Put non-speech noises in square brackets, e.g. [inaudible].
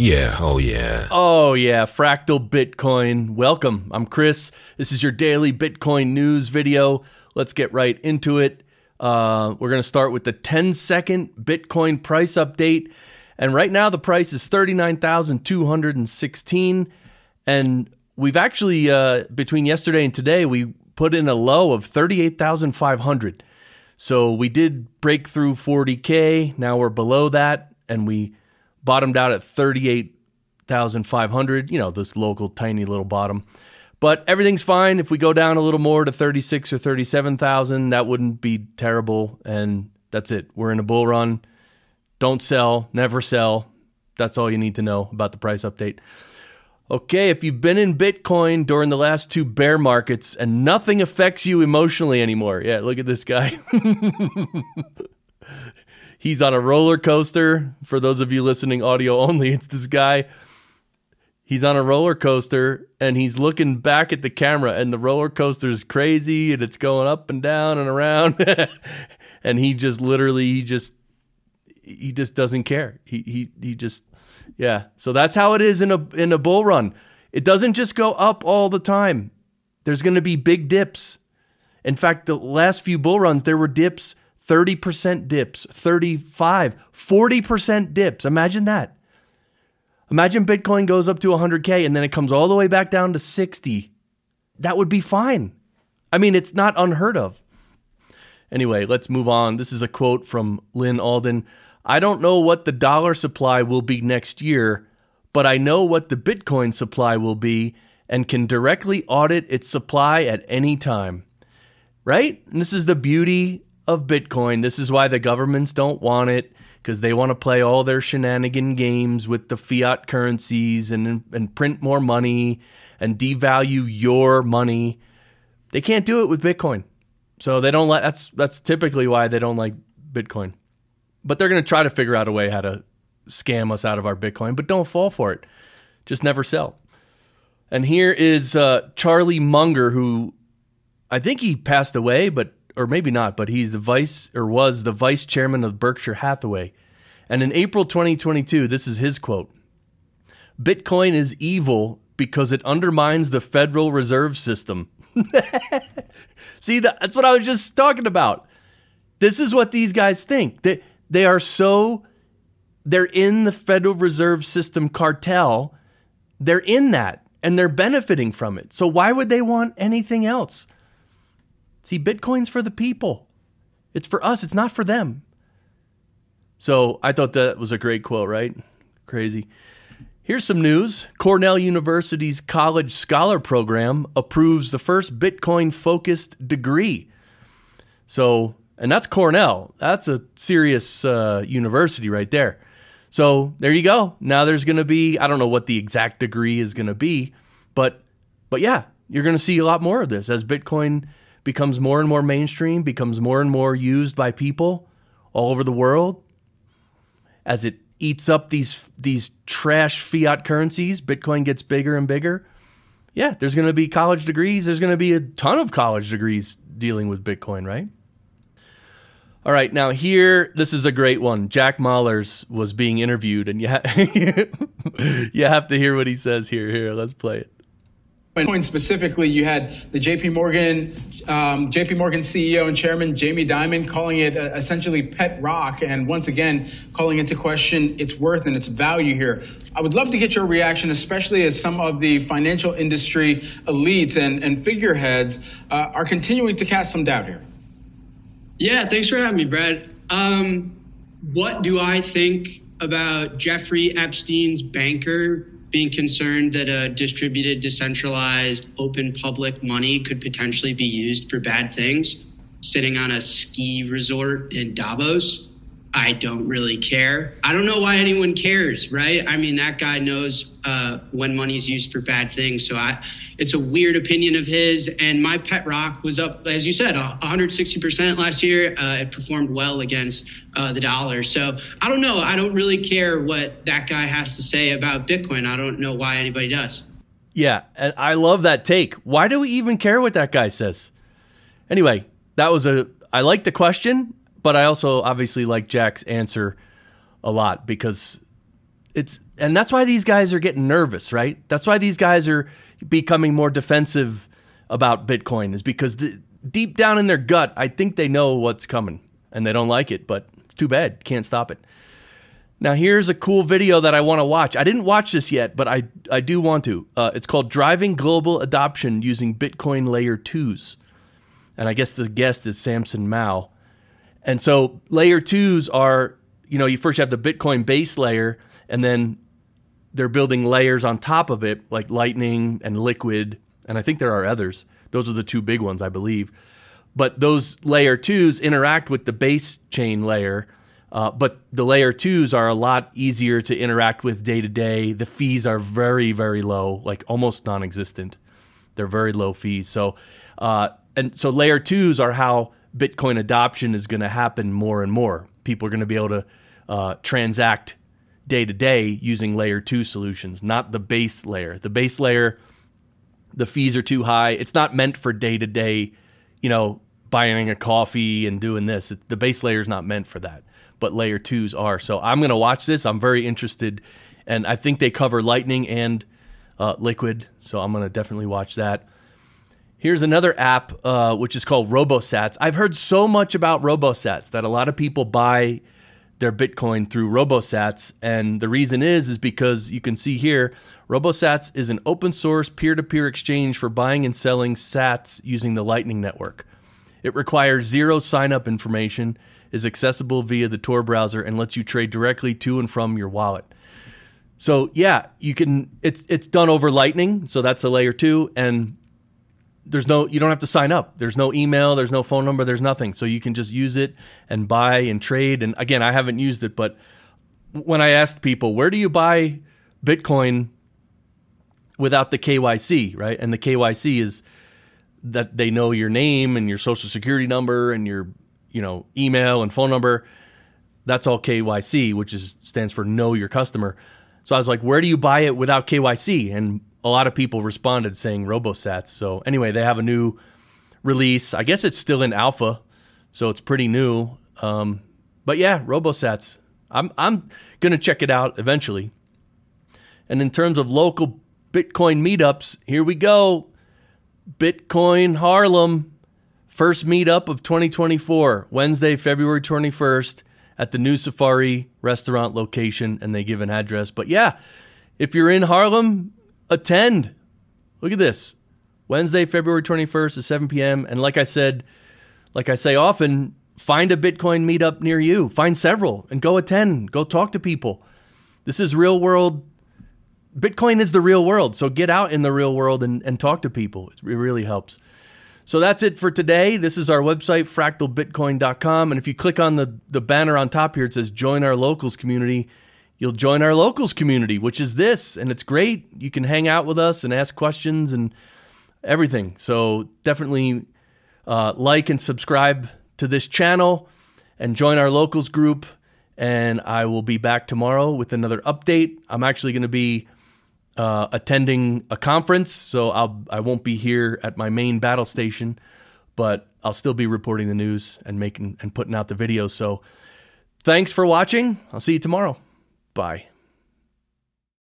Yeah, oh yeah. Oh, yeah, Fractal Bitcoin. Welcome. I'm Chris. This is your daily Bitcoin news video. Let's get right into it. Uh, we're going to start with the 10 second Bitcoin price update. And right now, the price is 39,216. And we've actually, uh, between yesterday and today, we put in a low of 38,500. So we did break through 40K. Now we're below that. And we bottomed out at 38,500, you know, this local tiny little bottom. But everything's fine. If we go down a little more to 36 or 37,000, that wouldn't be terrible. And that's it. We're in a bull run. Don't sell, never sell. That's all you need to know about the price update. Okay, if you've been in Bitcoin during the last two bear markets and nothing affects you emotionally anymore, yeah, look at this guy. [laughs] He's on a roller coaster. For those of you listening audio only, it's this guy. He's on a roller coaster and he's looking back at the camera, and the roller coaster is crazy and it's going up and down and around. [laughs] and he just literally, he just, he just doesn't care. He, he, he just, yeah. So that's how it is in a, in a bull run. It doesn't just go up all the time. There's going to be big dips. In fact, the last few bull runs, there were dips 30% dips, 35, 40% dips. Imagine that. Imagine Bitcoin goes up to 100K and then it comes all the way back down to 60. That would be fine. I mean, it's not unheard of. Anyway, let's move on. This is a quote from Lyn Alden. I don't know what the dollar supply will be next year, but I know what the Bitcoin supply will be and can directly audit its supply at any time. Right? And this is the beauty of Bitcoin. This is why the governments don't want it because they want to play all their shenanigan games with the fiat currencies and and print more money and devalue your money. They can't do it with Bitcoin. So they don't let that's that's typically why they don't like Bitcoin. But they're going to try to figure out a way how to scam us out of our Bitcoin, but don't fall for it. Just never sell. And here is uh, Charlie Munger, who I think he passed away, but or maybe not, but he's the vice or was the vice chairman of Berkshire Hathaway. And in April 2022, this is his quote Bitcoin is evil because it undermines the Federal Reserve System. [laughs] See, that's what I was just talking about. This is what these guys think. They, they are so, they're in the Federal Reserve System cartel. They're in that and they're benefiting from it. So why would they want anything else? See, Bitcoin's for the people. It's for us, it's not for them. So I thought that was a great quote, right? Crazy. Here's some news Cornell University's College Scholar Program approves the first Bitcoin focused degree. So, and that's Cornell. That's a serious uh, university right there. So there you go. Now there's going to be, I don't know what the exact degree is going to be, but, but yeah, you're going to see a lot more of this as Bitcoin becomes more and more mainstream, becomes more and more used by people all over the world, as it eats up these these trash fiat currencies, Bitcoin gets bigger and bigger. Yeah, there's going to be college degrees. There's going to be a ton of college degrees dealing with Bitcoin, right? All right, now here, this is a great one. Jack Mallers was being interviewed, and you, ha- [laughs] you have to hear what he says here. Here, let's play it. Bitcoin specifically, you had the JP Morgan, um, JP Morgan CEO and chairman Jamie Dimon calling it uh, essentially pet rock, and once again calling into question its worth and its value here. I would love to get your reaction, especially as some of the financial industry elites and, and figureheads uh, are continuing to cast some doubt here. Yeah, thanks for having me, Brad. Um, what do I think about Jeffrey Epstein's banker being concerned that a distributed, decentralized, open public money could potentially be used for bad things, sitting on a ski resort in Davos. I don't really care. I don't know why anyone cares, right? I mean, that guy knows uh, when money's used for bad things. So I, it's a weird opinion of his. And my pet rock was up, as you said, 160% last year. Uh, it performed well against uh, the dollar. So I don't know. I don't really care what that guy has to say about Bitcoin. I don't know why anybody does. Yeah, and I love that take. Why do we even care what that guy says? Anyway, that was a. I like the question but I also obviously like Jack's answer a lot because it's and that's why these guys are getting nervous, right? That's why these guys are becoming more defensive about Bitcoin is because the, deep down in their gut, I think they know what's coming and they don't like it, but it's too bad. Can't stop it. Now, here's a cool video that I want to watch. I didn't watch this yet, but I, I do want to. Uh, it's called Driving Global Adoption Using Bitcoin Layer 2s. And I guess the guest is Samson Mow. And so, layer 2s are, you know, you first have the Bitcoin base layer, and then they're building layers on top of it, like Lightning and Liquid. And I think there are others. Those are the two big ones, I believe. But those layer 2s interact with the base chain layer uh, but the layer twos are a lot easier to interact with day to day. The fees are very, very low, like almost non existent. They're very low fees. So, uh, and so layer twos are how Bitcoin adoption is going to happen more and more. People are going to be able to uh, transact day to day using layer two solutions, not the base layer. The base layer, the fees are too high. It's not meant for day to day, you know, buying a coffee and doing this. The base layer is not meant for that but layer twos are. So I'm going to watch this. I'm very interested, and I think they cover Lightning and uh, Liquid. So I'm going to definitely watch that. Here's another app uh, which is called RoboSats. I've heard so much about RoboSats that a lot of people buy their Bitcoin through RoboSats, and the reason is is because you can see here, RoboSats is an open source peer-to-peer exchange for buying and selling Sats using the Lightning Network. It requires zero sign-up information is accessible via the Tor browser and lets you trade directly to and from your wallet. So yeah, you can. It's it's done over Lightning, so that's a layer two, and there's no you don't have to sign up. There's no email, there's no phone number, there's nothing. So you can just use it and buy and trade. And again, I haven't used it, but when I asked people where do you buy Bitcoin without the KYC, right? And the KYC is that they know your name and your social security number and your you know, email and phone number. That's all KYC, which is stands for know your customer. So I was like, where do you buy it without KYC? And a lot of people responded saying RoboSats. So anyway, they have a new release. I guess it's still in alpha, so it's pretty new. Um, but yeah, RoboSats. I'm I'm gonna check it out eventually. And in terms of local Bitcoin meetups, here we go. Bitcoin Harlem First meetup of 2024, Wednesday, February 21st at the new Safari restaurant location, and they give an address. But yeah, if you're in Harlem, attend. Look at this. Wednesday, February 21st at 7 p.m. And like I said, like I say often, find a Bitcoin meetup near you. Find several and go attend. Go talk to people. This is real world. Bitcoin is the real world. So get out in the real world and, and talk to people. It really helps. So that's it for today. This is our website, fractalbitcoin.com. And if you click on the, the banner on top here, it says join our locals community. You'll join our locals community, which is this. And it's great. You can hang out with us and ask questions and everything. So definitely uh, like and subscribe to this channel and join our locals group. And I will be back tomorrow with another update. I'm actually going to be uh, attending a conference, so I'll I won't be here at my main battle station, but I'll still be reporting the news and making and putting out the videos. So, thanks for watching. I'll see you tomorrow. Bye.